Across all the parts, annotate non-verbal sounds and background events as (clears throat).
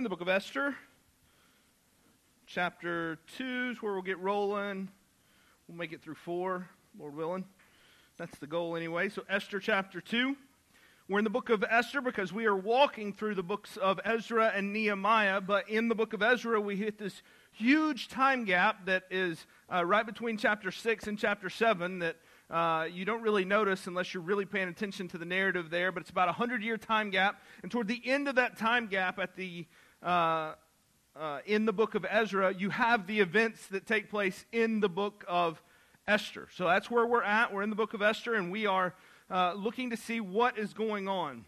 in the book of Esther. Chapter 2 is where we'll get rolling. We'll make it through 4, Lord willing. That's the goal anyway. So, Esther chapter 2. We're in the book of Esther because we are walking through the books of Ezra and Nehemiah. But in the book of Ezra, we hit this huge time gap that is uh, right between chapter 6 and chapter 7 that uh, you don't really notice unless you're really paying attention to the narrative there. But it's about a 100 year time gap. And toward the end of that time gap, at the uh, uh, in the book of Ezra, you have the events that take place in the book of Esther. So that's where we're at. We're in the book of Esther, and we are uh, looking to see what is going on.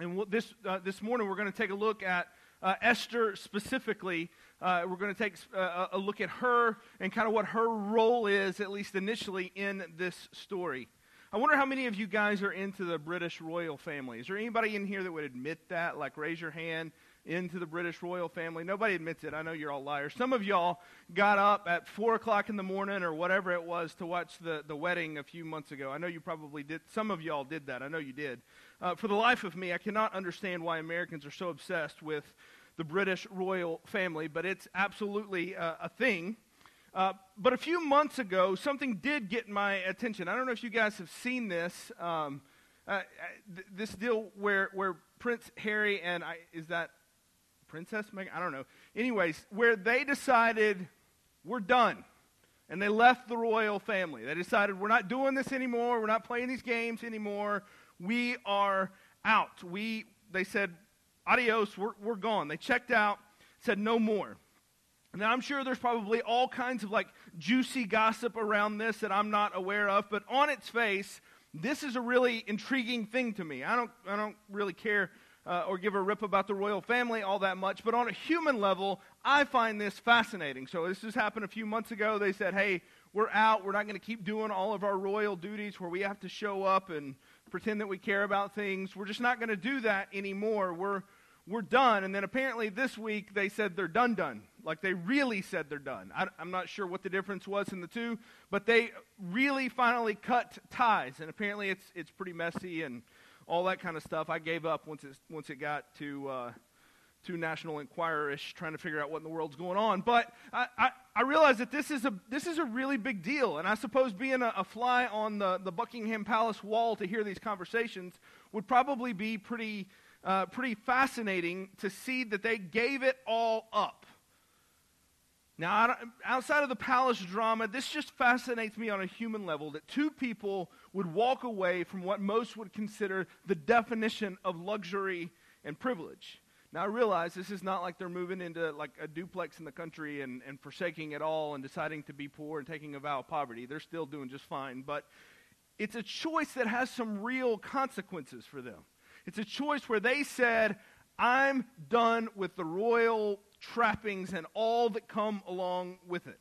And this, uh, this morning, we're going to take a look at uh, Esther specifically. We're going to take a look at her and kind of what her role is, at least initially, in this story. I wonder how many of you guys are into the British royal family. Is there anybody in here that would admit that? Like, raise your hand into the British royal family. Nobody admits it. I know you're all liars. Some of y'all got up at 4 o'clock in the morning or whatever it was to watch the, the wedding a few months ago. I know you probably did. Some of y'all did that. I know you did. Uh, for the life of me, I cannot understand why Americans are so obsessed with the British royal family, but it's absolutely uh, a thing. Uh, but a few months ago, something did get my attention. I don't know if you guys have seen this. Um, uh, th- this deal where, where Prince Harry and I, is that Princess Meghan? I don't know. Anyways, where they decided we're done. And they left the royal family. They decided we're not doing this anymore. We're not playing these games anymore. We are out. We, they said, adios, we're, we're gone. They checked out, said no more. Now, I'm sure there's probably all kinds of like juicy gossip around this that I'm not aware of, but on its face, this is a really intriguing thing to me. I don't, I don't really care uh, or give a rip about the royal family all that much, but on a human level, I find this fascinating. So, this just happened a few months ago. They said, hey, we're out. We're not going to keep doing all of our royal duties where we have to show up and pretend that we care about things. We're just not going to do that anymore. We're, we're done. And then apparently this week they said they're done, done. Like they really said they're done. I, am not sure what the difference was in the two, but they really finally cut ties. And apparently it's, it's pretty messy and all that kind of stuff. I gave up once it, once it got to, uh, to National Enquirer-ish, trying to figure out what in the world's going on. But I, I, I realize that this is, a, this is a really big deal. And I suppose being a, a fly on the, the Buckingham Palace wall to hear these conversations would probably be pretty, uh, pretty fascinating to see that they gave it all up. Now, outside of the palace drama, this just fascinates me on a human level that two people would walk away from what most would consider the definition of luxury and privilege. Now I realize this is not like they're moving into like a duplex in the country and, and forsaking it all and deciding to be poor and taking a vow of poverty. They're still doing just fine. But it's a choice that has some real consequences for them. It's a choice where they said, I'm done with the royal trappings and all that come along with it.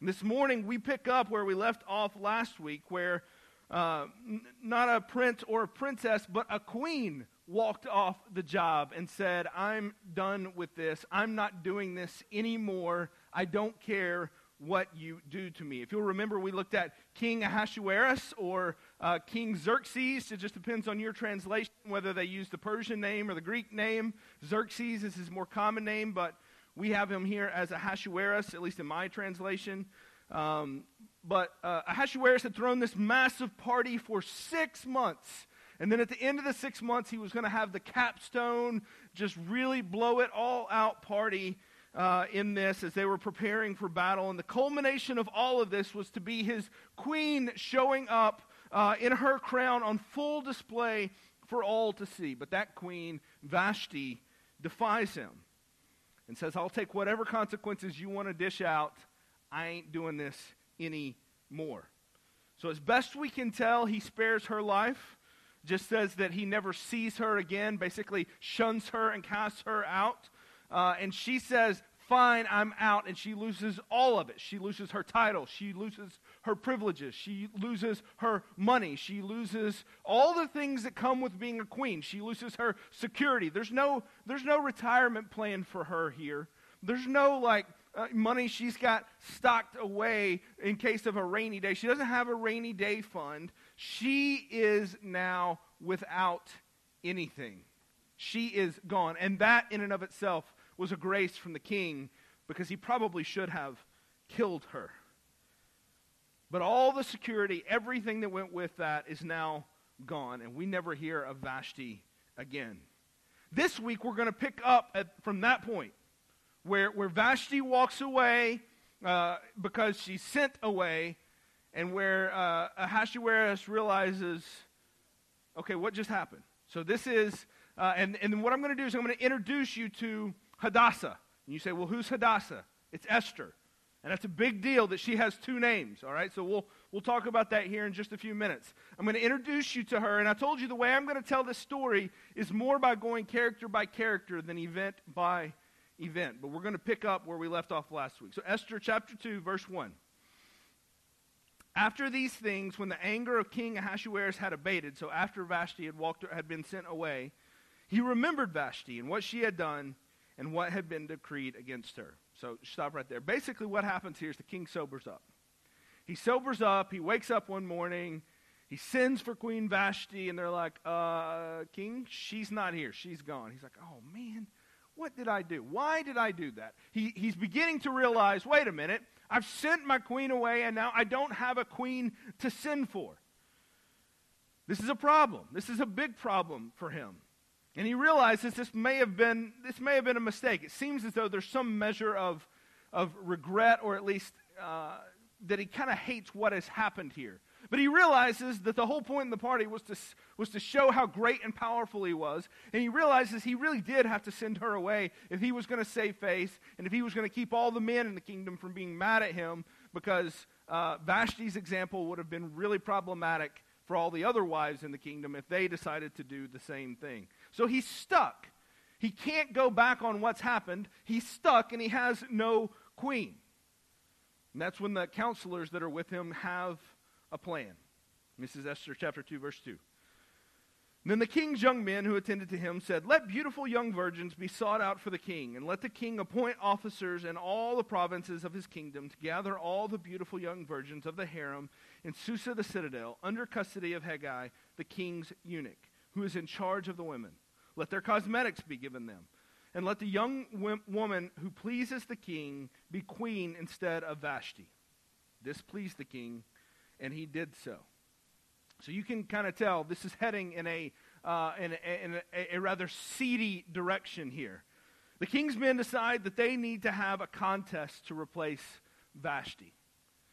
And this morning we pick up where we left off last week, where uh, n- not a prince or a princess, but a queen walked off the job and said, I'm done with this. I'm not doing this anymore. I don't care what you do to me. If you'll remember, we looked at King Ahasuerus or uh, King Xerxes. It just depends on your translation whether they use the Persian name or the Greek name. Xerxes is his more common name, but we have him here as Ahasuerus, at least in my translation. Um, but uh, Ahasuerus had thrown this massive party for six months. And then at the end of the six months, he was going to have the capstone, just really blow it all out party uh, in this as they were preparing for battle. And the culmination of all of this was to be his queen showing up uh, in her crown on full display for all to see. But that queen, Vashti, defies him and says, I'll take whatever consequences you want to dish out. I ain't doing this anymore. So, as best we can tell, he spares her life. Just says that he never sees her again, basically shuns her and casts her out. Uh, and she says, Fine, I'm out. And she loses all of it. She loses her title. She loses her privileges. She loses her money. She loses all the things that come with being a queen. She loses her security. There's no, there's no retirement plan for her here. There's no, like, uh, money she's got stocked away in case of a rainy day. She doesn't have a rainy day fund. She is now without anything. She is gone. And that, in and of itself, was a grace from the king because he probably should have killed her. But all the security, everything that went with that, is now gone, and we never hear of Vashti again. This week, we're going to pick up at, from that point where, where Vashti walks away uh, because she's sent away, and where uh, Ahasuerus realizes, okay, what just happened? So this is, uh, and, and what I'm going to do is I'm going to introduce you to Hadassah. And you say, well, who's Hadassah? It's Esther. And that's a big deal that she has two names, all right? So we'll, we'll talk about that here in just a few minutes. I'm going to introduce you to her, and I told you the way I'm going to tell this story is more by going character by character than event by event. But we're going to pick up where we left off last week. So, Esther chapter 2, verse 1. After these things, when the anger of King Ahasuerus had abated, so after Vashti had, walked, had been sent away, he remembered Vashti and what she had done and what had been decreed against her. So stop right there. Basically, what happens here is the king sobers up. He sobers up. He wakes up one morning. He sends for Queen Vashti, and they're like, uh, King, she's not here. She's gone. He's like, oh, man, what did I do? Why did I do that? He, he's beginning to realize wait a minute, I've sent my queen away, and now I don't have a queen to send for. This is a problem. This is a big problem for him. And he realizes this may have been, this may have been a mistake. It seems as though there's some measure of, of regret, or at least uh, that he kind of hates what has happened here. But he realizes that the whole point in the party was to, was to show how great and powerful he was. And he realizes he really did have to send her away if he was going to save face and if he was going to keep all the men in the kingdom from being mad at him because uh, Vashti's example would have been really problematic for all the other wives in the kingdom if they decided to do the same thing. So he's stuck. He can't go back on what's happened. He's stuck and he has no queen. And that's when the counselors that are with him have a plan. Is Esther chapter 2, verse 2. Then the king's young men who attended to him said, Let beautiful young virgins be sought out for the king, and let the king appoint officers in all the provinces of his kingdom to gather all the beautiful young virgins of the harem in Susa the citadel, under custody of Hegai, the king's eunuch, who is in charge of the women. Let their cosmetics be given them, and let the young woman who pleases the king be queen instead of Vashti. This pleased the king, and he did so. So you can kind of tell this is heading in a, uh, in, a, in a, a rather seedy direction here. The king's men decide that they need to have a contest to replace Vashti.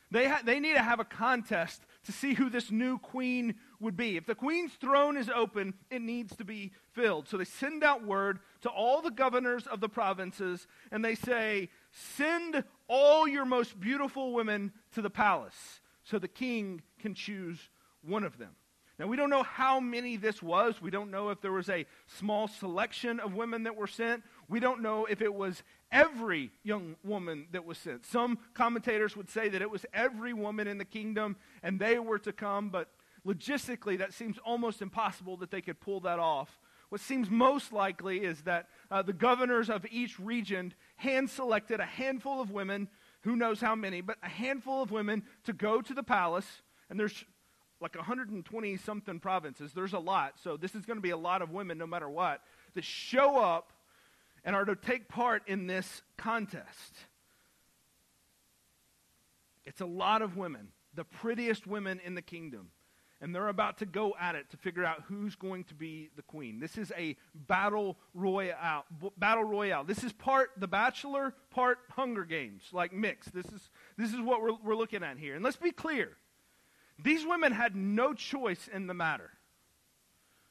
They, ha- they need to have a contest to see who this new queen would be. If the queen's throne is open, it needs to be filled. So they send out word to all the governors of the provinces, and they say, Send all your most beautiful women to the palace so the king can choose one of them. Now, we don't know how many this was. We don't know if there was a small selection of women that were sent. We don't know if it was every young woman that was sent. Some commentators would say that it was every woman in the kingdom and they were to come, but logistically, that seems almost impossible that they could pull that off. What seems most likely is that uh, the governors of each region hand selected a handful of women, who knows how many, but a handful of women to go to the palace. And there's like 120 something provinces. There's a lot. So this is going to be a lot of women, no matter what, that show up and are to take part in this contest. It's a lot of women, the prettiest women in the kingdom. And they're about to go at it to figure out who's going to be the queen. This is a battle royale. Battle royale. This is part The Bachelor, part Hunger Games, like mix. This is this is what we're, we're looking at here. And let's be clear: these women had no choice in the matter.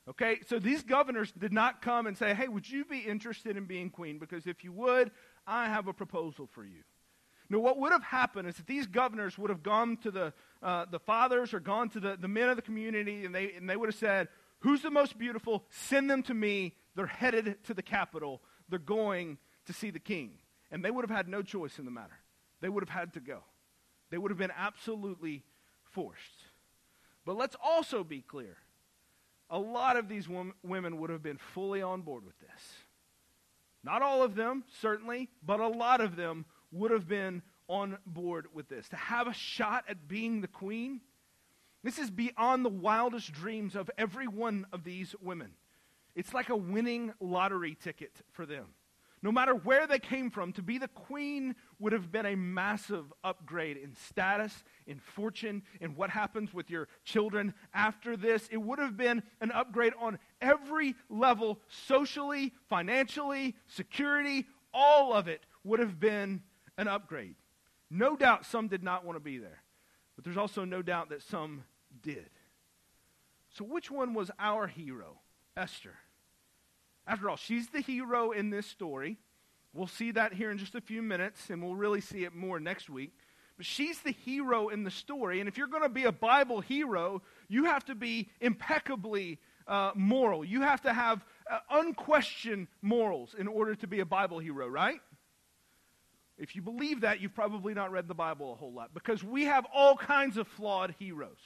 Okay, so these governors did not come and say, hey, would you be interested in being queen? Because if you would, I have a proposal for you. No, what would have happened is that these governors would have gone to the, uh, the fathers or gone to the, the men of the community and they, and they would have said, Who's the most beautiful? Send them to me. They're headed to the capital. They're going to see the king. And they would have had no choice in the matter. They would have had to go. They would have been absolutely forced. But let's also be clear a lot of these wom- women would have been fully on board with this. Not all of them, certainly, but a lot of them would have been on board with this. To have a shot at being the queen, this is beyond the wildest dreams of every one of these women. It's like a winning lottery ticket for them. No matter where they came from, to be the queen would have been a massive upgrade in status, in fortune, in what happens with your children after this. It would have been an upgrade on every level socially, financially, security, all of it would have been an upgrade. No doubt some did not want to be there, but there's also no doubt that some did. So, which one was our hero? Esther. After all, she's the hero in this story. We'll see that here in just a few minutes, and we'll really see it more next week. But she's the hero in the story. And if you're going to be a Bible hero, you have to be impeccably uh, moral. You have to have uh, unquestioned morals in order to be a Bible hero, right? If you believe that, you've probably not read the Bible a whole lot because we have all kinds of flawed heroes.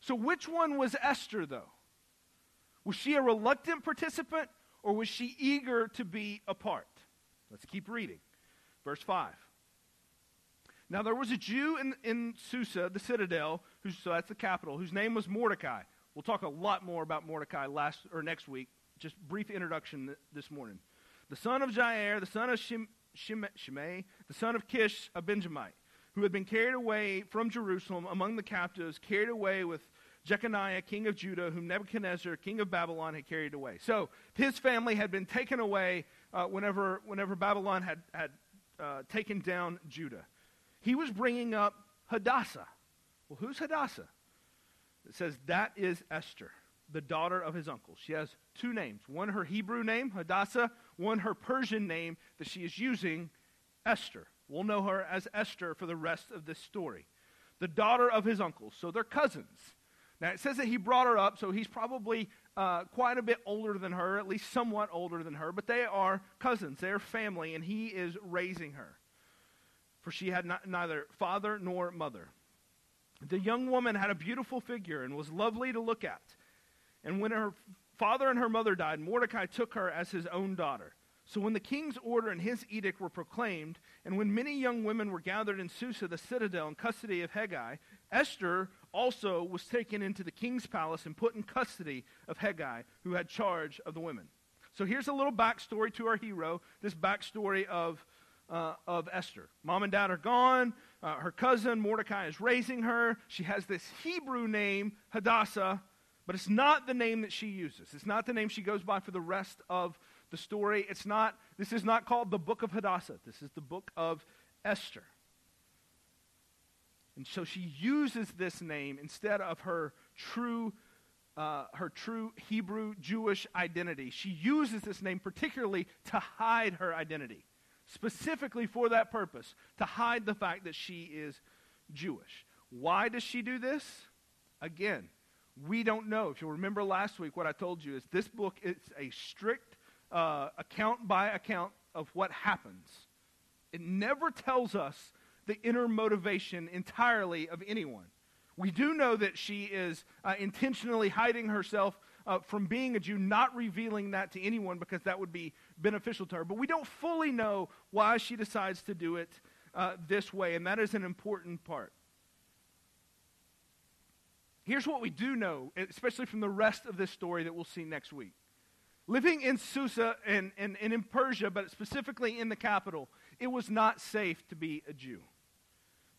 So, which one was Esther, though? Was she a reluctant participant or was she eager to be a part? Let's keep reading. Verse 5. Now there was a Jew in, in Susa, the citadel, so that's the capital, whose name was Mordecai. We'll talk a lot more about Mordecai last or next week. Just brief introduction th- this morning. The son of Jair, the son of Shim, Shimei, the son of Kish, a Benjamite, who had been carried away from Jerusalem among the captives, carried away with Jeconiah, king of Judah, whom Nebuchadnezzar, king of Babylon, had carried away. So his family had been taken away uh, whenever, whenever Babylon had, had uh, taken down Judah. He was bringing up Hadassah. Well, who's Hadassah? It says that is Esther, the daughter of his uncle. She has two names one her Hebrew name, Hadassah, one her Persian name that she is using, Esther. We'll know her as Esther for the rest of this story. The daughter of his uncle. So they're cousins. Now, it says that he brought her up, so he's probably uh, quite a bit older than her, at least somewhat older than her, but they are cousins. They are family, and he is raising her. For she had not, neither father nor mother. The young woman had a beautiful figure and was lovely to look at. And when her father and her mother died, Mordecai took her as his own daughter. So when the king's order and his edict were proclaimed, and when many young women were gathered in Susa, the citadel, in custody of Hegai, Esther also was taken into the king's palace and put in custody of Hegai, who had charge of the women. So here's a little backstory to our hero, this backstory of, uh, of Esther. Mom and dad are gone. Uh, her cousin Mordecai is raising her. She has this Hebrew name, Hadassah, but it's not the name that she uses. It's not the name she goes by for the rest of the story. It's not, this is not called the book of Hadassah. This is the book of Esther. And so she uses this name instead of her true, uh, her true Hebrew Jewish identity. She uses this name particularly to hide her identity, specifically for that purpose, to hide the fact that she is Jewish. Why does she do this? Again, we don't know. If you'll remember last week, what I told you is this book is a strict uh, account by account of what happens. It never tells us the inner motivation entirely of anyone. We do know that she is uh, intentionally hiding herself uh, from being a Jew, not revealing that to anyone because that would be beneficial to her. But we don't fully know why she decides to do it uh, this way, and that is an important part. Here's what we do know, especially from the rest of this story that we'll see next week. Living in Susa and, and, and in Persia, but specifically in the capital, it was not safe to be a Jew.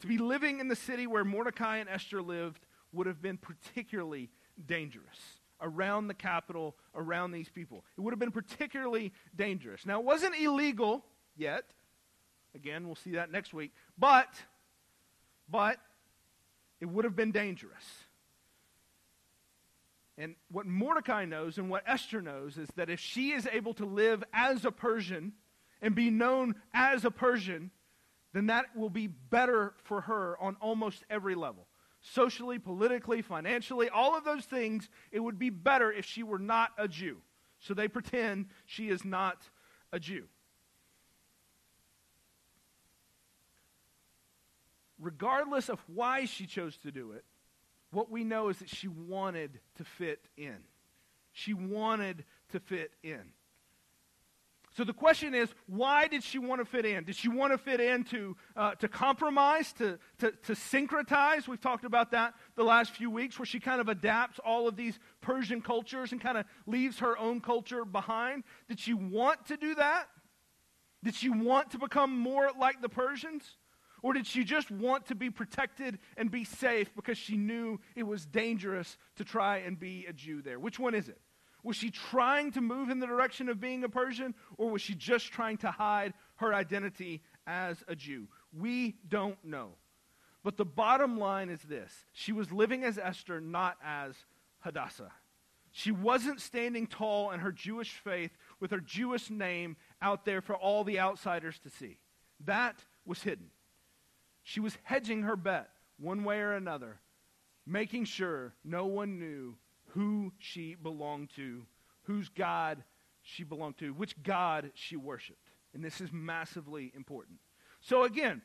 To be living in the city where Mordecai and Esther lived would have been particularly dangerous around the capital, around these people. It would have been particularly dangerous. Now, it wasn't illegal yet. Again, we'll see that next week. But, but, it would have been dangerous. And what Mordecai knows and what Esther knows is that if she is able to live as a Persian and be known as a Persian, then that will be better for her on almost every level. Socially, politically, financially, all of those things, it would be better if she were not a Jew. So they pretend she is not a Jew. Regardless of why she chose to do it, what we know is that she wanted to fit in. She wanted to fit in. So the question is, why did she want to fit in? Did she want to fit in to, uh, to compromise, to, to, to syncretize? We've talked about that the last few weeks, where she kind of adapts all of these Persian cultures and kind of leaves her own culture behind. Did she want to do that? Did she want to become more like the Persians? Or did she just want to be protected and be safe because she knew it was dangerous to try and be a Jew there? Which one is it? Was she trying to move in the direction of being a Persian, or was she just trying to hide her identity as a Jew? We don't know. But the bottom line is this she was living as Esther, not as Hadassah. She wasn't standing tall in her Jewish faith with her Jewish name out there for all the outsiders to see. That was hidden. She was hedging her bet one way or another, making sure no one knew who she belonged to, whose God she belonged to, which God she worshiped. And this is massively important. So, again,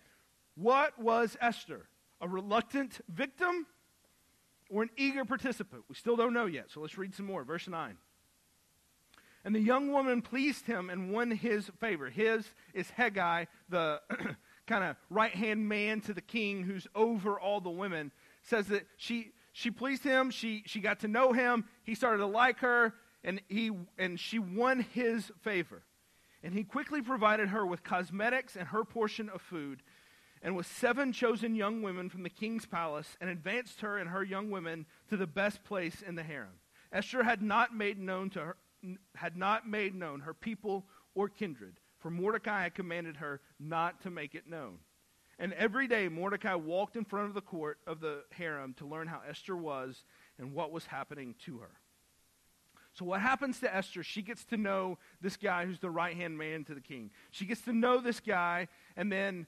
what was Esther? A reluctant victim or an eager participant? We still don't know yet, so let's read some more. Verse 9. And the young woman pleased him and won his favor. His is Hegai, the (clears throat) kind of right hand man to the king who's over all the women. Says that she she pleased him. She, she got to know him. He started to like her, and, he, and she won his favor. And he quickly provided her with cosmetics and her portion of food, and with seven chosen young women from the king's palace, and advanced her and her young women to the best place in the harem. Esther had not made known to her, had not made known her people or kindred, for Mordecai had commanded her not to make it known. And every day Mordecai walked in front of the court of the harem to learn how Esther was and what was happening to her. So, what happens to Esther? She gets to know this guy who's the right hand man to the king. She gets to know this guy, and then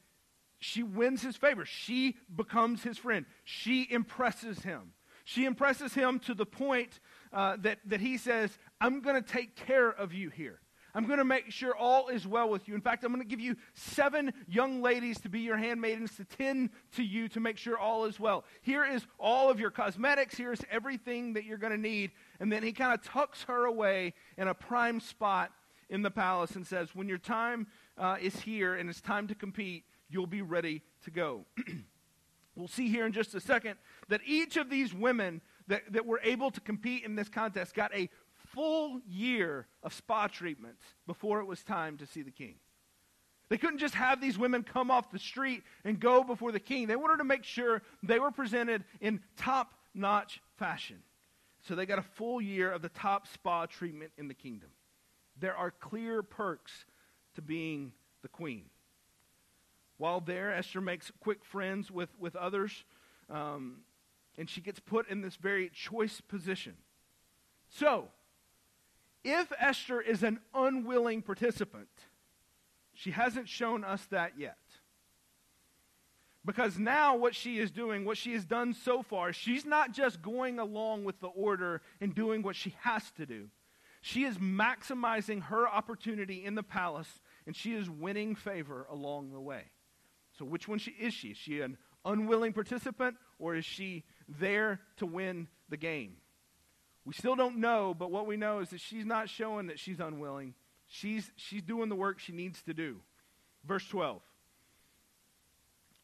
she wins his favor. She becomes his friend. She impresses him. She impresses him to the point uh, that, that he says, I'm going to take care of you here. I'm going to make sure all is well with you. In fact, I'm going to give you seven young ladies to be your handmaidens to tend to you to make sure all is well. Here is all of your cosmetics. Here's everything that you're going to need. And then he kind of tucks her away in a prime spot in the palace and says, When your time uh, is here and it's time to compete, you'll be ready to go. (clears throat) we'll see here in just a second that each of these women that, that were able to compete in this contest got a full year of spa treatments before it was time to see the king. They couldn't just have these women come off the street and go before the king. They wanted to make sure they were presented in top notch fashion. So they got a full year of the top spa treatment in the kingdom. There are clear perks to being the queen. While there, Esther makes quick friends with, with others, um, and she gets put in this very choice position. So, if Esther is an unwilling participant, she hasn't shown us that yet. Because now, what she is doing, what she has done so far, she's not just going along with the order and doing what she has to do. She is maximizing her opportunity in the palace, and she is winning favor along the way. So, which one she, is she? Is she an unwilling participant, or is she there to win the game? We still don't know, but what we know is that she's not showing that she's unwilling. She's, she's doing the work she needs to do. Verse 12.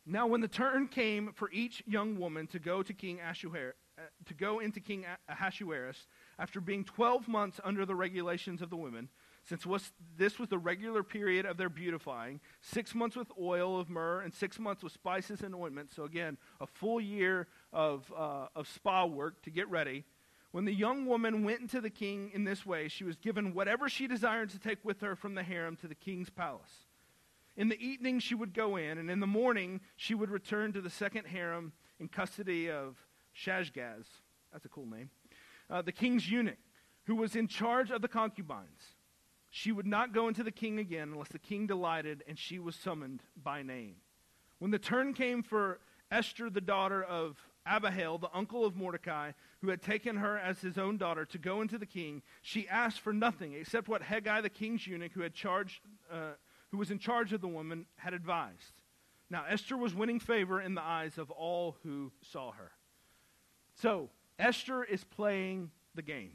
Now, when the turn came for each young woman to go to King Ashuer, uh, to go into King Ahasuerus, after being 12 months under the regulations of the women, since was, this was the regular period of their beautifying, six months with oil of myrrh and six months with spices and ointments. So, again, a full year of, uh, of spa work to get ready. When the young woman went into the king in this way, she was given whatever she desired to take with her from the harem to the king's palace. In the evening, she would go in, and in the morning, she would return to the second harem in custody of Shashgaz. That's a cool name. Uh, the king's eunuch, who was in charge of the concubines. She would not go into the king again unless the king delighted and she was summoned by name. When the turn came for Esther, the daughter of Abihail, the uncle of Mordecai, who had taken her as his own daughter to go into the king, she asked for nothing except what Hegai, the king's eunuch, who had charged, uh, who was in charge of the woman, had advised. Now Esther was winning favor in the eyes of all who saw her. So Esther is playing the game.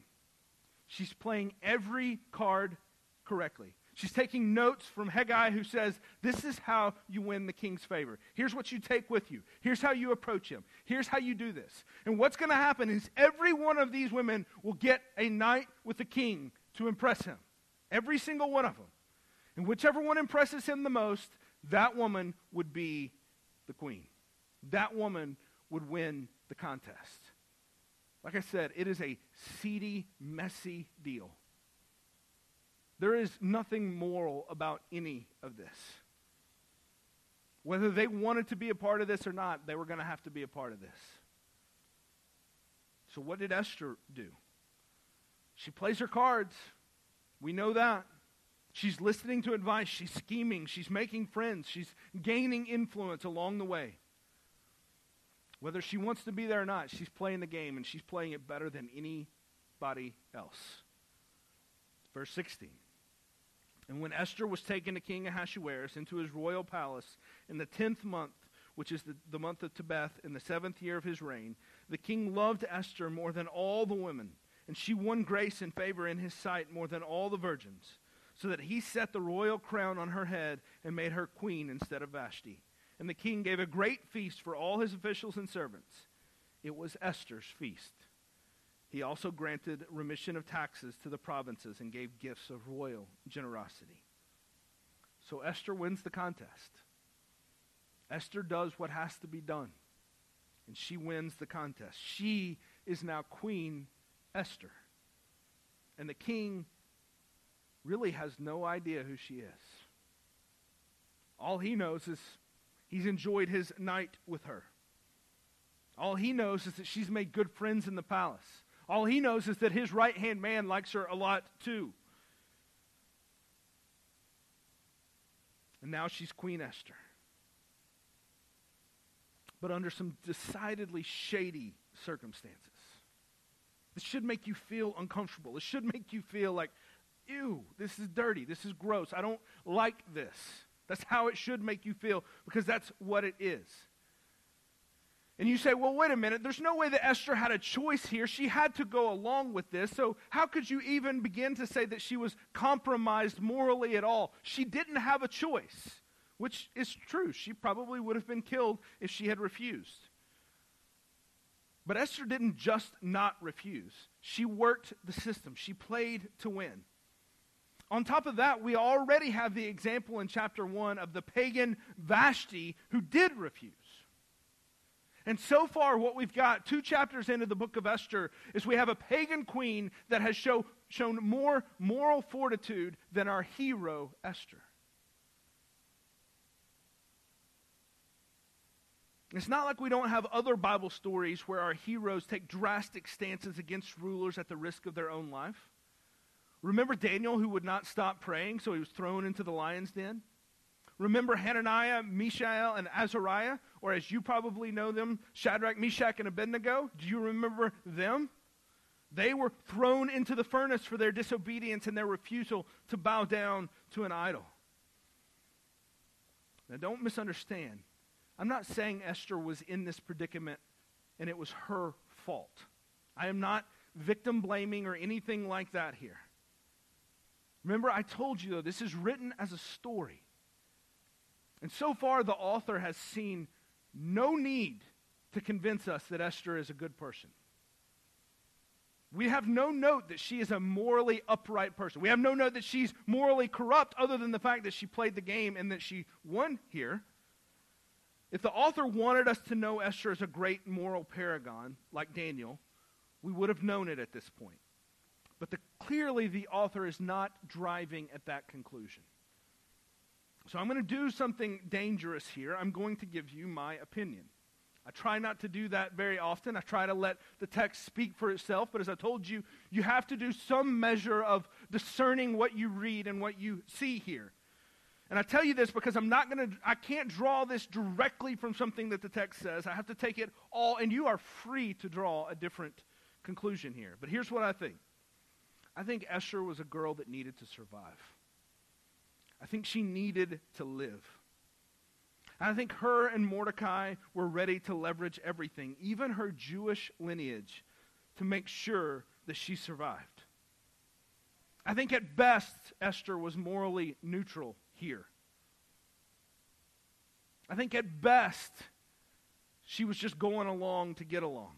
She's playing every card correctly. She's taking notes from Hegai, who says, This is how you win the king's favor. Here's what you take with you. Here's how you approach him. Here's how you do this. And what's going to happen is every one of these women will get a night with the king to impress him. Every single one of them. And whichever one impresses him the most, that woman would be the queen. That woman would win the contest. Like I said, it is a seedy, messy deal. There is nothing moral about any of this. Whether they wanted to be a part of this or not, they were going to have to be a part of this. So, what did Esther do? She plays her cards. We know that. She's listening to advice. She's scheming. She's making friends. She's gaining influence along the way. Whether she wants to be there or not, she's playing the game, and she's playing it better than anybody else. Verse 16. And when Esther was taken to King Ahasuerus into his royal palace in the tenth month, which is the, the month of Tebeth, in the seventh year of his reign, the king loved Esther more than all the women, and she won grace and favor in his sight more than all the virgins, so that he set the royal crown on her head and made her queen instead of Vashti. And the king gave a great feast for all his officials and servants. It was Esther's feast. He also granted remission of taxes to the provinces and gave gifts of royal generosity. So Esther wins the contest. Esther does what has to be done, and she wins the contest. She is now Queen Esther. And the king really has no idea who she is. All he knows is he's enjoyed his night with her. All he knows is that she's made good friends in the palace. All he knows is that his right hand man likes her a lot too. And now she's Queen Esther. But under some decidedly shady circumstances. This should make you feel uncomfortable. This should make you feel like, ew, this is dirty. This is gross. I don't like this. That's how it should make you feel because that's what it is. And you say, well, wait a minute, there's no way that Esther had a choice here. She had to go along with this. So, how could you even begin to say that she was compromised morally at all? She didn't have a choice, which is true. She probably would have been killed if she had refused. But Esther didn't just not refuse, she worked the system, she played to win. On top of that, we already have the example in chapter 1 of the pagan Vashti who did refuse. And so far, what we've got, two chapters into the book of Esther, is we have a pagan queen that has show, shown more moral fortitude than our hero, Esther. It's not like we don't have other Bible stories where our heroes take drastic stances against rulers at the risk of their own life. Remember Daniel, who would not stop praying, so he was thrown into the lion's den? Remember Hananiah, Mishael, and Azariah? Or as you probably know them, Shadrach, Meshach, and Abednego? Do you remember them? They were thrown into the furnace for their disobedience and their refusal to bow down to an idol. Now, don't misunderstand. I'm not saying Esther was in this predicament and it was her fault. I am not victim blaming or anything like that here. Remember, I told you, though, this is written as a story. And so far, the author has seen no need to convince us that Esther is a good person. We have no note that she is a morally upright person. We have no note that she's morally corrupt other than the fact that she played the game and that she won here. If the author wanted us to know Esther as a great moral paragon, like Daniel, we would have known it at this point. But the, clearly, the author is not driving at that conclusion. So I'm going to do something dangerous here. I'm going to give you my opinion. I try not to do that very often. I try to let the text speak for itself. But as I told you, you have to do some measure of discerning what you read and what you see here. And I tell you this because I'm not going to, I can't draw this directly from something that the text says. I have to take it all, and you are free to draw a different conclusion here. But here's what I think I think Esther was a girl that needed to survive. I think she needed to live. And I think her and Mordecai were ready to leverage everything, even her Jewish lineage, to make sure that she survived. I think at best, Esther was morally neutral here. I think at best, she was just going along to get along.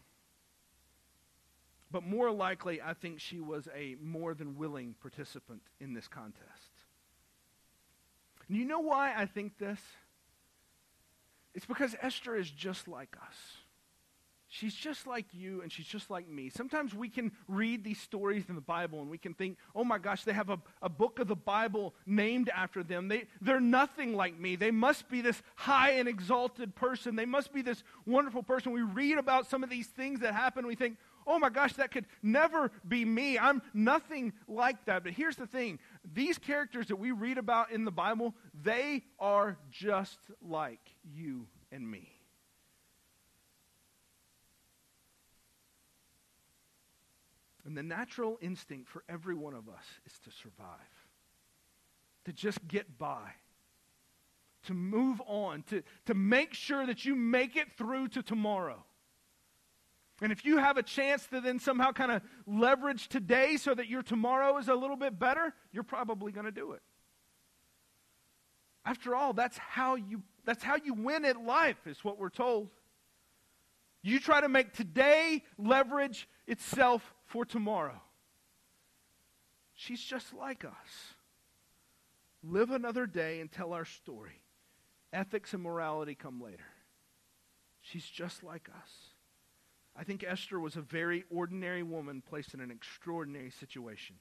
But more likely, I think she was a more than willing participant in this contest. And you know why I think this? It's because Esther is just like us. She's just like you and she's just like me. Sometimes we can read these stories in the Bible and we can think, oh my gosh, they have a, a book of the Bible named after them. They, they're nothing like me. They must be this high and exalted person. They must be this wonderful person. We read about some of these things that happen. And we think, oh my gosh, that could never be me. I'm nothing like that. But here's the thing these characters that we read about in the Bible, they are just like you and me. And the natural instinct for every one of us is to survive, to just get by, to move on, to, to make sure that you make it through to tomorrow. And if you have a chance to then somehow kind of leverage today so that your tomorrow is a little bit better, you're probably going to do it. After all, that's how you that's how you win at life is what we're told. You try to make today leverage itself for tomorrow. She's just like us. Live another day and tell our story. Ethics and morality come later. She's just like us. I think Esther was a very ordinary woman placed in an extraordinary situation.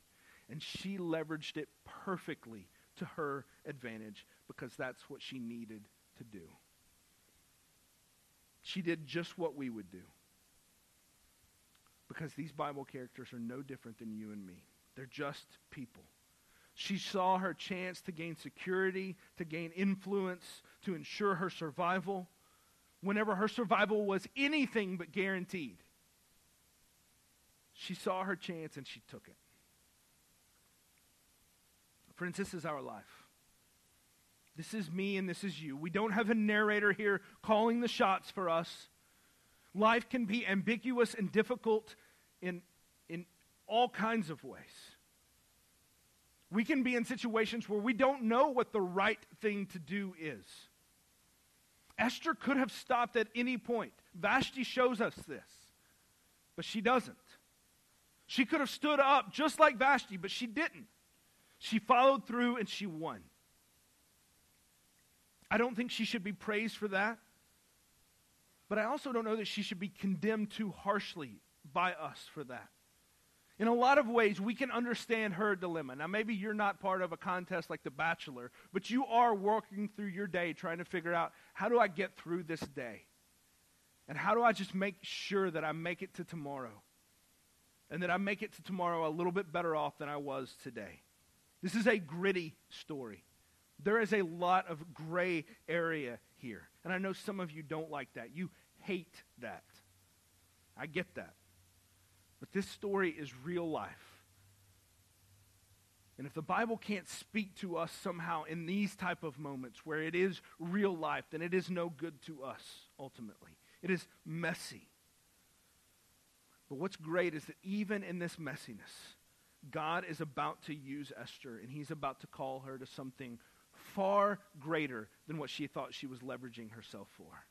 And she leveraged it perfectly to her advantage because that's what she needed to do. She did just what we would do. Because these Bible characters are no different than you and me. They're just people. She saw her chance to gain security, to gain influence, to ensure her survival whenever her survival was anything but guaranteed. She saw her chance and she took it. Friends, this is our life. This is me and this is you. We don't have a narrator here calling the shots for us. Life can be ambiguous and difficult in, in all kinds of ways. We can be in situations where we don't know what the right thing to do is. Esther could have stopped at any point. Vashti shows us this, but she doesn't. She could have stood up just like Vashti, but she didn't. She followed through and she won. I don't think she should be praised for that, but I also don't know that she should be condemned too harshly by us for that. In a lot of ways, we can understand her dilemma. Now, maybe you're not part of a contest like The Bachelor, but you are working through your day trying to figure out how do I get through this day? And how do I just make sure that I make it to tomorrow? And that I make it to tomorrow a little bit better off than I was today. This is a gritty story. There is a lot of gray area here. And I know some of you don't like that. You hate that. I get that. But this story is real life. And if the Bible can't speak to us somehow in these type of moments where it is real life, then it is no good to us ultimately. It is messy. But what's great is that even in this messiness, God is about to use Esther and he's about to call her to something far greater than what she thought she was leveraging herself for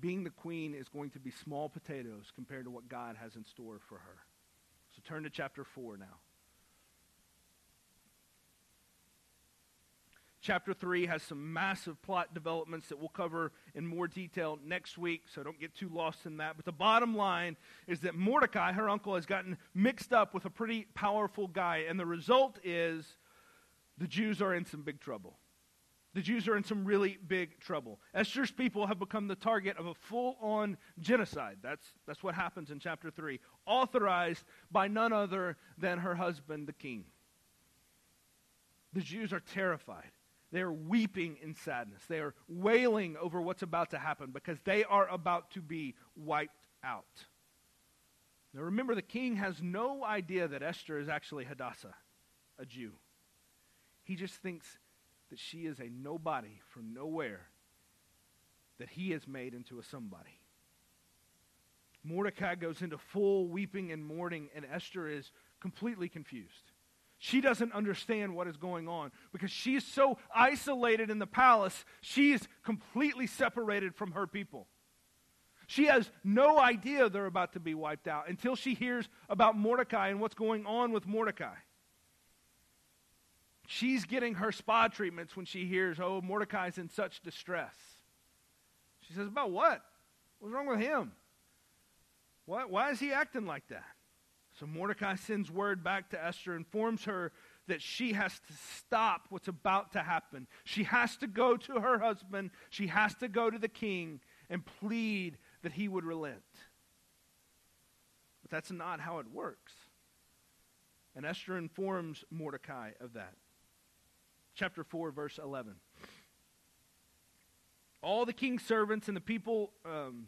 being the queen is going to be small potatoes compared to what God has in store for her. So turn to chapter 4 now. Chapter 3 has some massive plot developments that we'll cover in more detail next week, so don't get too lost in that. But the bottom line is that Mordecai, her uncle, has gotten mixed up with a pretty powerful guy, and the result is the Jews are in some big trouble the Jews are in some really big trouble. Esther's people have become the target of a full on genocide. That's, that's what happens in chapter 3, authorized by none other than her husband, the king. The Jews are terrified. They are weeping in sadness. They are wailing over what's about to happen because they are about to be wiped out. Now remember, the king has no idea that Esther is actually Hadassah, a Jew. He just thinks that she is a nobody from nowhere that he has made into a somebody. Mordecai goes into full weeping and mourning, and Esther is completely confused. She doesn't understand what is going on because she is so isolated in the palace, she is completely separated from her people. She has no idea they're about to be wiped out until she hears about Mordecai and what's going on with Mordecai. She's getting her spa treatments when she hears, oh, Mordecai's in such distress. She says, About what? What's wrong with him? What, why is he acting like that? So Mordecai sends word back to Esther, informs her that she has to stop what's about to happen. She has to go to her husband, she has to go to the king and plead that he would relent. But that's not how it works. And Esther informs Mordecai of that. Chapter 4, verse 11. All the king's servants and the people. Um,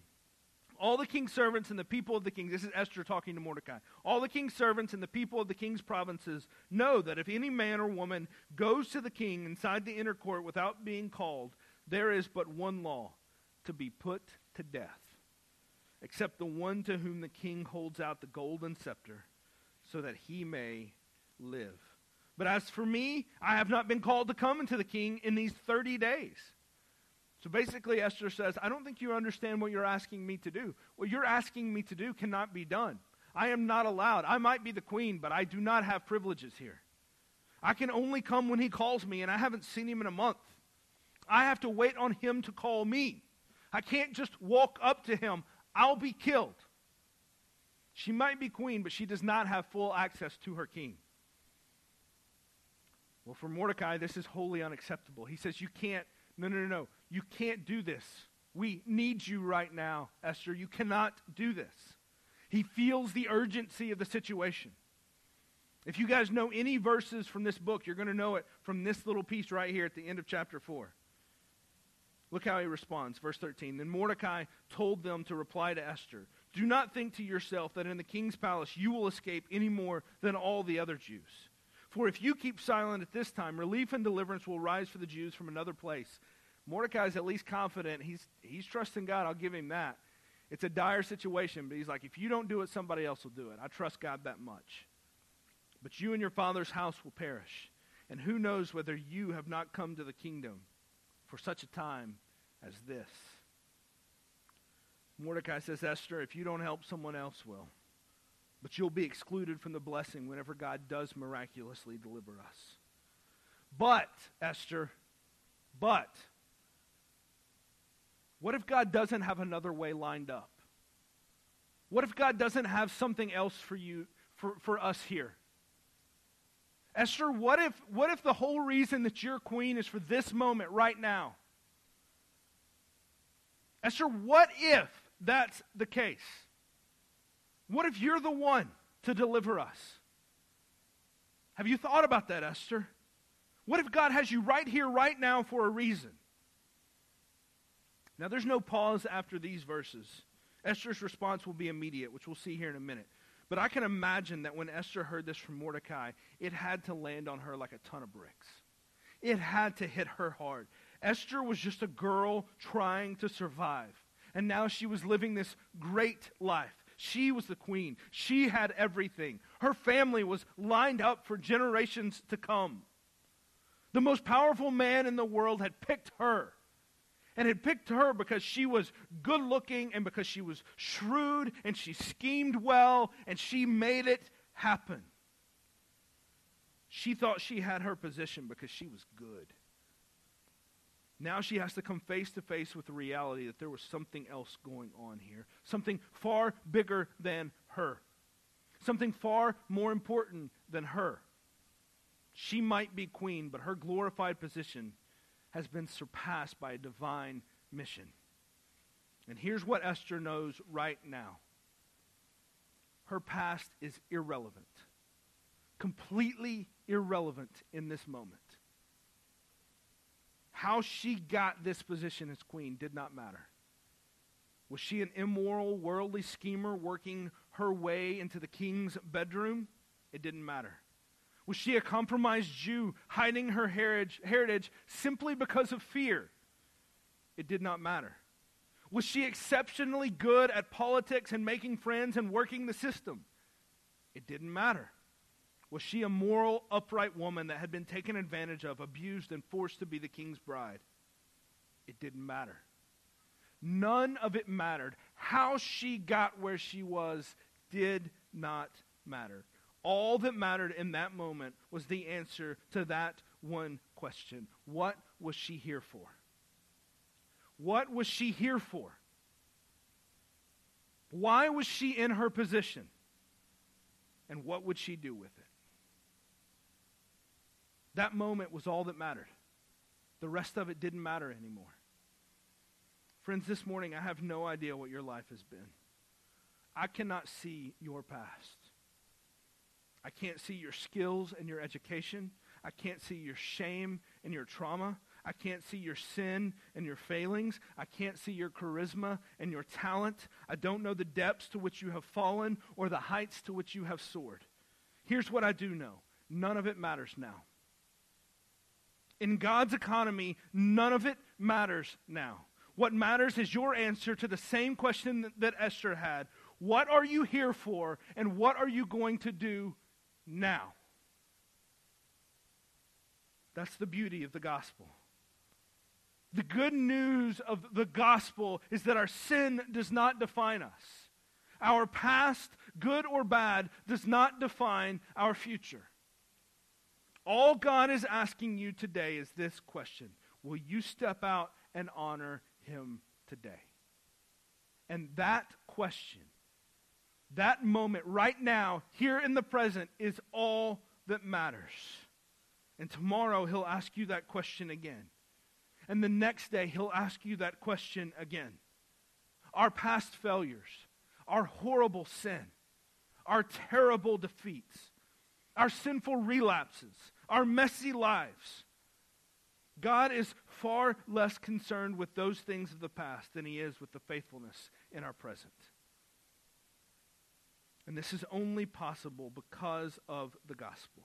all the king's servants and the people of the king, this is Esther talking to Mordecai. All the king's servants and the people of the king's provinces know that if any man or woman goes to the king inside the inner court without being called, there is but one law to be put to death except the one to whom the king holds out the golden scepter, so that he may live. But as for me, I have not been called to come into the king in these 30 days. So basically, Esther says, I don't think you understand what you're asking me to do. What you're asking me to do cannot be done. I am not allowed. I might be the queen, but I do not have privileges here. I can only come when he calls me, and I haven't seen him in a month. I have to wait on him to call me. I can't just walk up to him. I'll be killed. She might be queen, but she does not have full access to her king. Well, for Mordecai, this is wholly unacceptable. He says, You can't, no, no, no, no. You can't do this. We need you right now, Esther. You cannot do this. He feels the urgency of the situation. If you guys know any verses from this book, you're going to know it from this little piece right here at the end of chapter 4. Look how he responds. Verse 13. Then Mordecai told them to reply to Esther Do not think to yourself that in the king's palace you will escape any more than all the other Jews. For if you keep silent at this time, relief and deliverance will rise for the Jews from another place. Mordecai is at least confident. He's, he's trusting God. I'll give him that. It's a dire situation, but he's like, if you don't do it, somebody else will do it. I trust God that much. But you and your father's house will perish. And who knows whether you have not come to the kingdom for such a time as this. Mordecai says, Esther, if you don't help, someone else will. But you'll be excluded from the blessing whenever God does miraculously deliver us. But, Esther, but, what if God doesn't have another way lined up? What if God doesn't have something else for you, for, for us here? Esther, what if, what if the whole reason that you're queen is for this moment right now? Esther, what if that's the case? What if you're the one to deliver us? Have you thought about that, Esther? What if God has you right here, right now, for a reason? Now, there's no pause after these verses. Esther's response will be immediate, which we'll see here in a minute. But I can imagine that when Esther heard this from Mordecai, it had to land on her like a ton of bricks. It had to hit her hard. Esther was just a girl trying to survive. And now she was living this great life. She was the queen. She had everything. Her family was lined up for generations to come. The most powerful man in the world had picked her and had picked her because she was good looking and because she was shrewd and she schemed well and she made it happen. She thought she had her position because she was good. Now she has to come face to face with the reality that there was something else going on here, something far bigger than her, something far more important than her. She might be queen, but her glorified position has been surpassed by a divine mission. And here's what Esther knows right now her past is irrelevant, completely irrelevant in this moment. How she got this position as queen did not matter. Was she an immoral, worldly schemer working her way into the king's bedroom? It didn't matter. Was she a compromised Jew hiding her heritage, simply because of fear? It did not matter. Was she exceptionally good at politics and making friends and working the system? It didn't matter. Was she a moral, upright woman that had been taken advantage of, abused, and forced to be the king's bride? It didn't matter. None of it mattered. How she got where she was did not matter. All that mattered in that moment was the answer to that one question What was she here for? What was she here for? Why was she in her position? And what would she do with it? That moment was all that mattered. The rest of it didn't matter anymore. Friends, this morning I have no idea what your life has been. I cannot see your past. I can't see your skills and your education. I can't see your shame and your trauma. I can't see your sin and your failings. I can't see your charisma and your talent. I don't know the depths to which you have fallen or the heights to which you have soared. Here's what I do know none of it matters now. In God's economy, none of it matters now. What matters is your answer to the same question that, Esther had What are you here for, and what are you going to do now? That's the beauty of the gospel. The good news of the gospel is that our sin does not define us. Our past, good or bad, does not define our future. All God is asking you today is this question Will you step out and honor him today? And that question, that moment right now, here in the present, is all that matters. And tomorrow he'll ask you that question again. And the next day he'll ask you that question again. Our past failures, our horrible sin, our terrible defeats, our sinful relapses, our messy lives. God is far less concerned with those things of the past than he is with the faithfulness in our present. And this is only possible because of the gospel.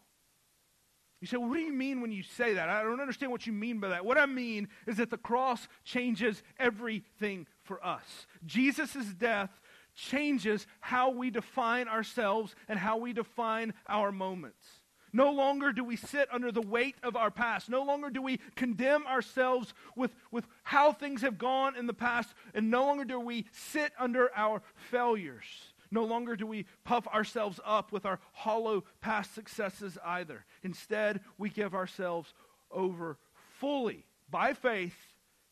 You say, well, what do you mean when you say that? I don't understand what you mean by that. What I mean is that the cross changes everything for us. Jesus' death changes how we define ourselves and how we define our moments. No longer do we sit under the weight of our past. No longer do we condemn ourselves with, with how things have gone in the past. And no longer do we sit under our failures. No longer do we puff ourselves up with our hollow past successes either. Instead, we give ourselves over fully by faith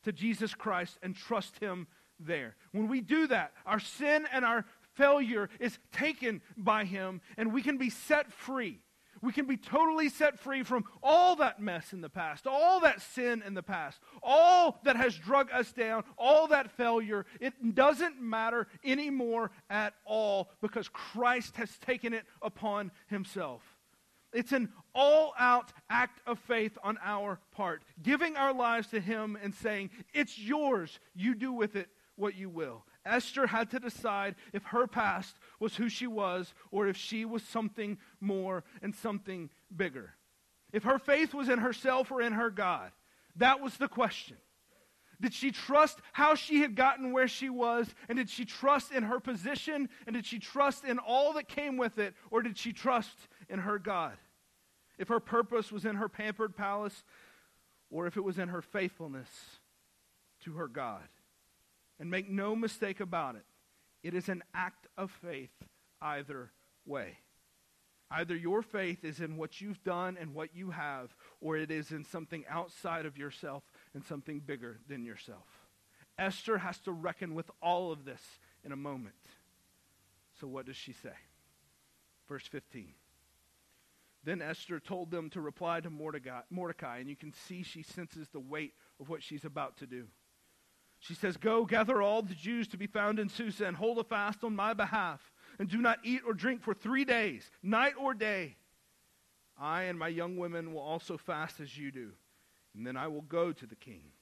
to Jesus Christ and trust Him there. When we do that, our sin and our failure is taken by Him, and we can be set free we can be totally set free from all that mess in the past, all that sin in the past, all that has drug us down, all that failure. It doesn't matter anymore at all because Christ has taken it upon himself. It's an all out act of faith on our part, giving our lives to Him and saying, It's yours. You do with it what you will. Esther had to decide if her past was who she was or if she was something more and something bigger. If her faith was in herself or in her God. That was the question. Did she trust how she had gotten where she was? And did she trust in her position? And did she trust in all that came with it? Or did she trust in her God? If her purpose was in her pampered palace, or if it was in her faithfulness to her God. And make no mistake about it, it is an act of faith either way. Either your faith is in what you've done and what you have, or it is in something outside of yourself and something bigger than yourself. Esther has to reckon with all of this in a moment. So, what does she say? Verse 15. Then Esther told them to reply to Mordecai, Mordecai, and you can see she senses the weight of what she's about to do. She says, Go gather all the Jews to be found in Susa and hold a fast on my behalf, and do not eat or drink for three days, night or day. I and my young women will also fast as you do, and then I will go to the king.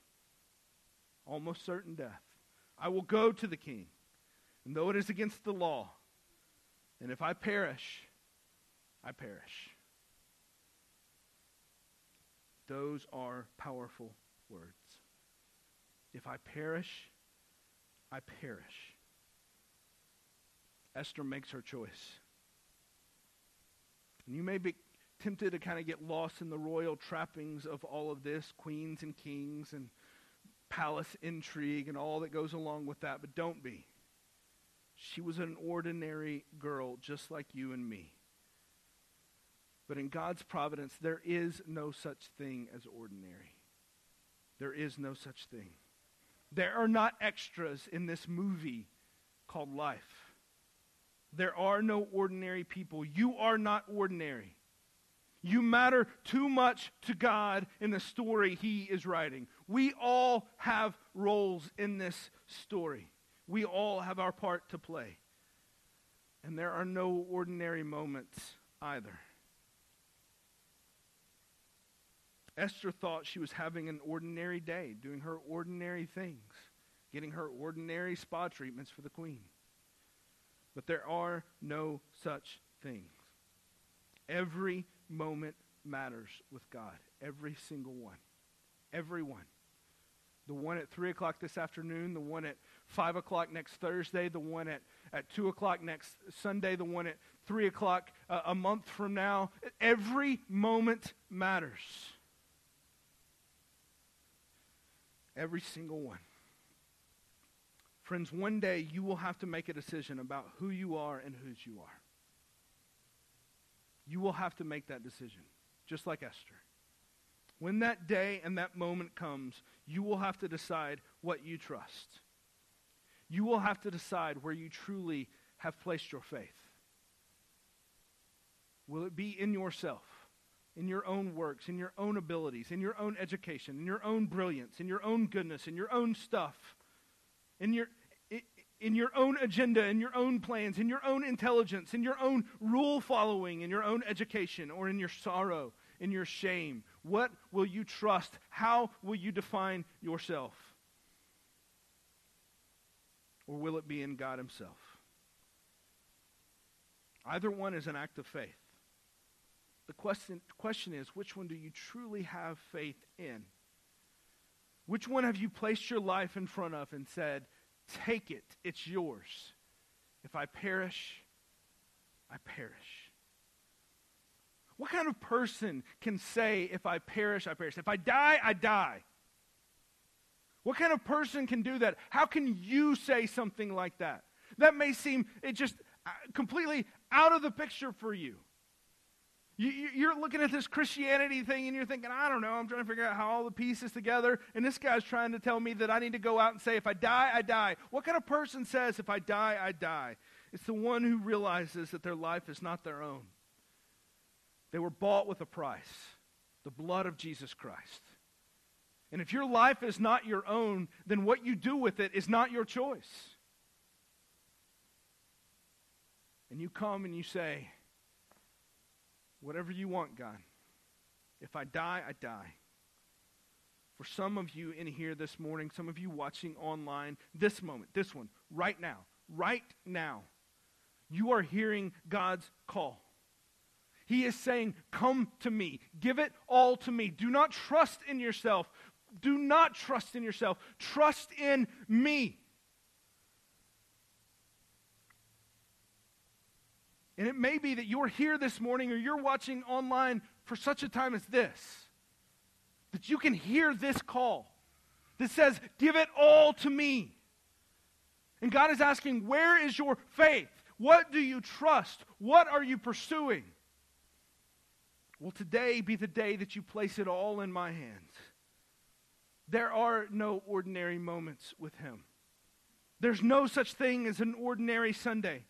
Almost certain death. I will go to the king, and though it is against the law, and if I perish, I perish. Those are powerful words. If I perish, I perish. Esther makes her choice. And you may be tempted to kind of get lost in the royal trappings of all of this queens and kings and palace intrigue and all that goes along with that, but don't be. She was an ordinary girl just like you and me. But in God's providence, there is no such thing as ordinary. There is no such thing. There are not extras in this movie called life. There are no ordinary people. You are not ordinary. You matter too much to God in the story He is writing. We all have roles in this story. We all have our part to play. And there are no ordinary moments either. Esther thought she was having an ordinary day, doing her ordinary things, getting her ordinary spa treatments for the queen. But there are no such things. Every moment matters with God. Every single one. Every one. The one at 3 o'clock this afternoon, the one at 5 o'clock next Thursday, the one at, at 2 o'clock next Sunday, the one at 3 o'clock uh, a month from now. Every moment matters. Every single one. Friends, one day you will have to make a decision about who you are and whose you are. You will have to make that decision, just like Esther. When that day and that moment comes, you will have to decide what you trust. You will have to decide where you truly have placed your faith. Will it be in yourself, in your own works, in your own abilities, in your own education, in your own brilliance, in your own goodness, in your own stuff, in your, in your own agenda, in your own plans, in your own intelligence, in your own rule following, in your own education, or in your sorrow, in your shame? What will you trust? How will you define yourself? Or will it be in God Himself? Either one is an act of faith. The question, question is which one do you truly have faith in? Which one have you placed your life in front of and said, Take it, it's yours. If I perish, I perish. What kind of person can say, if I perish, I perish? If I die, I die. What kind of person can do that? How can you say something like that? That may seem it just uh, completely out of the picture for you. You, are looking at this Christianity thing and you're thinking, I don't know, I'm trying to figure out how all the pieces together. And this guy's trying to tell me that I need to go out and say, if I die, I die. What kind of person says, if I die, I die? It's the one who realizes that their life is not their own. They were bought with a price the blood of Jesus Christ. And if your life is not your own, then what you do with it is not your choice. And you come and you say, Whatever you want, God. If I die, I die. For some of you in here this morning, some of you watching online, this moment, this one, right now, right now, you are hearing God's call. He is saying, Come to me. Give it all to me. Do not trust in yourself. Do not trust in yourself. Trust in me. And it may be that you're here this morning or you're watching online for such a time as this, that you can hear this call that says, Give it all to me. And God is asking, Where is your faith? What do you trust? What are you pursuing? Will today be the day that you place it all in my hands? There are no ordinary moments with Him. There's no such thing as an ordinary Sunday.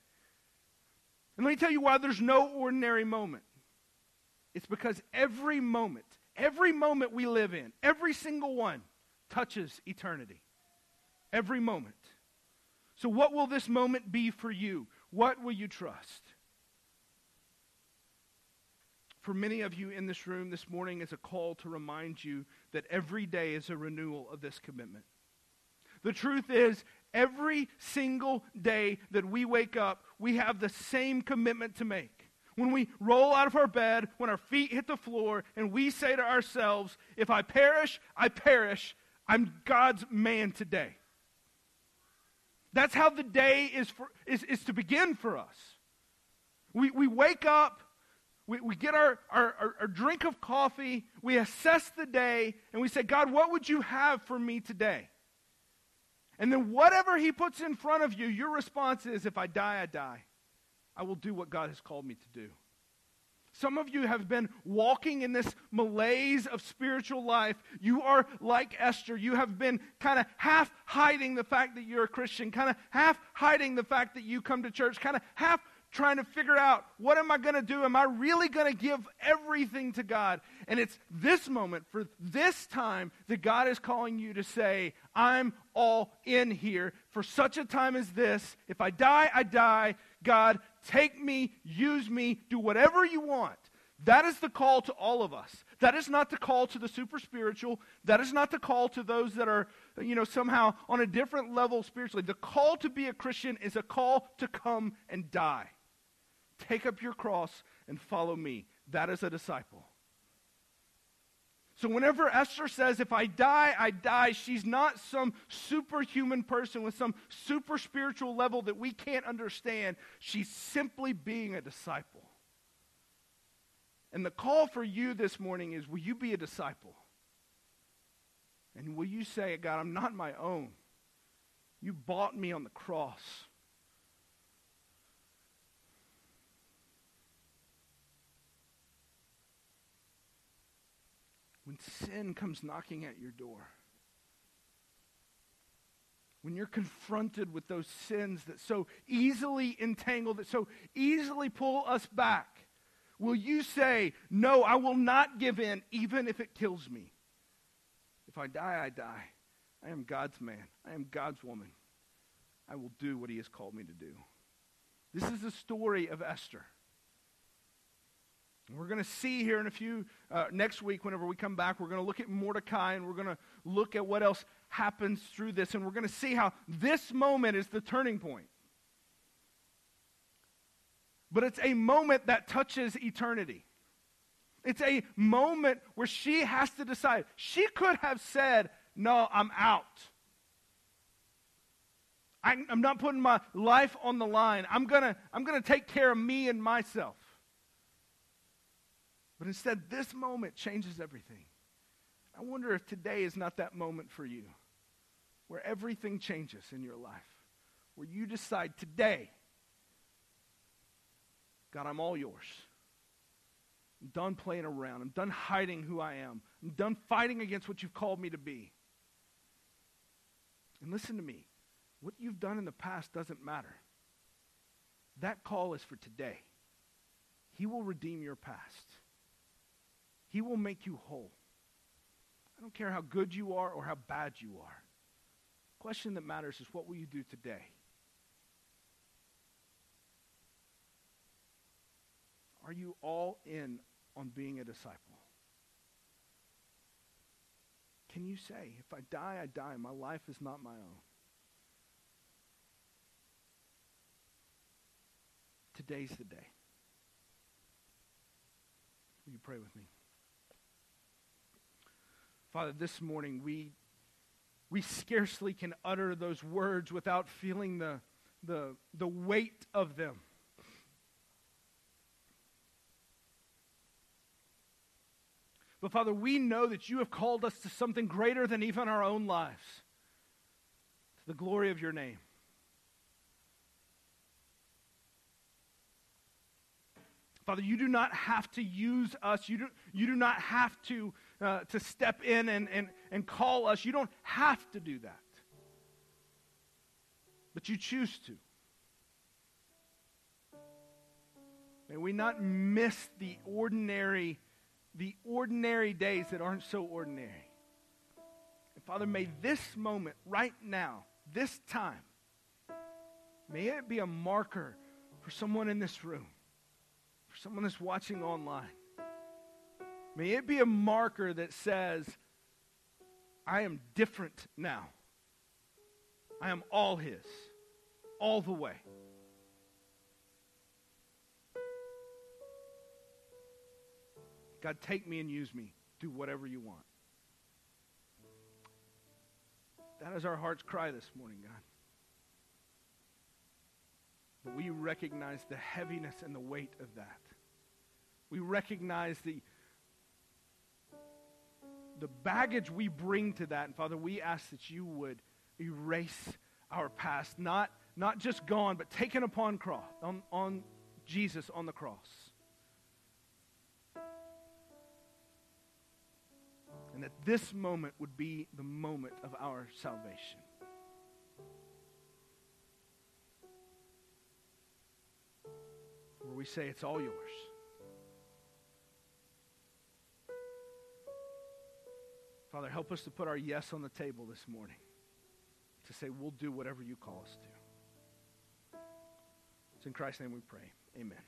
And let me tell you why there's no ordinary moment. It's because every moment, every moment we live in, every single one, touches eternity. Every moment. So, what will this moment be for you? What will you trust? For many of you in this room this morning is a call to remind you that every day is a renewal of this commitment. The truth is, every single day that we wake up, we have the same commitment to make. When we roll out of our bed, when our feet hit the floor, and we say to ourselves, If I perish, I perish, I'm God's man today. That's how the day is, for, is, is to begin for us. We, we wake up we, we get our, our, our, our drink of coffee, we assess the day, and we say, God, what would you have for me today? And then whatever he puts in front of you, your response is, if I die, I die. I will do what God has called me to do. Some of you have been walking in this malaise of spiritual life. You are like Esther. You have been kind of half hiding the fact that you're a Christian, kind of half hiding the fact that you come to church, kind of half trying to figure out what am I going to do? Am I really going to give everything to God? And it's this moment, for this time, that God is calling you to say, I'm all in here for such a time as this. If I die, I die. God, take me, use me, do whatever you want. That is the call to all of us. That is not the call to the super spiritual. That is not the call to those that are, you know, somehow on a different level spiritually. The call to be a Christian is a call to come and die. Take up your cross and follow me. That is a disciple. So, whenever Esther says, If I die, I die, she's not some superhuman person with some super spiritual level that we can't understand. She's simply being a disciple. And the call for you this morning is Will you be a disciple? And will you say, God, I'm not my own? You bought me on the cross. When sin comes knocking at your door, when you're confronted with those sins that so easily entangle, that so easily pull us back, will you say, No, I will not give in, even if it kills me? If I die, I die. I am God's man. I am God's woman. I will do what he has called me to do. This is the story of Esther. We're going to see here in a few, uh, next week, whenever we come back, we're going to look at Mordecai and we're going to look at what else happens through this. And we're going to see how this moment is the turning point. But it's a moment that touches eternity. It's a moment where she has to decide. She could have said, No, I'm out. I'm not putting my life on the line. I'm going to I'm going to take care of me and myself. But instead, this moment changes everything. I wonder if today is not that moment for you where everything changes in your life, where you decide today, God, I'm all yours. I'm done playing around. I'm done hiding who I am. I'm done fighting against what you've called me to be. And listen to me. What you've done in the past doesn't matter. That call is for today. He will redeem your past. He will make you whole. I don't care how good you are or how bad you are. The question that matters is what will you do today? Are you all in on being a disciple? Can you say, if I die, I die. My life is not my own? Today's the day. Will you pray with me? Father, this morning we, we scarcely can utter those words without feeling the, the, the weight of them. But Father, we know that you have called us to something greater than even our own lives, to the glory of your name. Father, you do not have to use us. You do, you do not have to uh, to step in and, and, and call us. You don't have to do that. But you choose to. May we not miss the ordinary, the ordinary days that aren't so ordinary. And Father, may this moment right now, this time, may it be a marker for someone in this room, for someone that's watching online May it be a marker that says, I am different now. I am all His, all the way. God, take me and use me. Do whatever you want. That is our heart's cry this morning, God. But we recognize the heaviness and the weight of that. We recognize the, the baggage we bring to that. And Father, we ask that you would erase our past, not, not just gone, but taken upon cross, on, on Jesus on the cross. And that this moment would be the moment of our salvation. Where we say, It's all yours. Father, help us to put our yes on the table this morning. To say, We'll do whatever you call us to. It's in Christ's name we pray. Amen.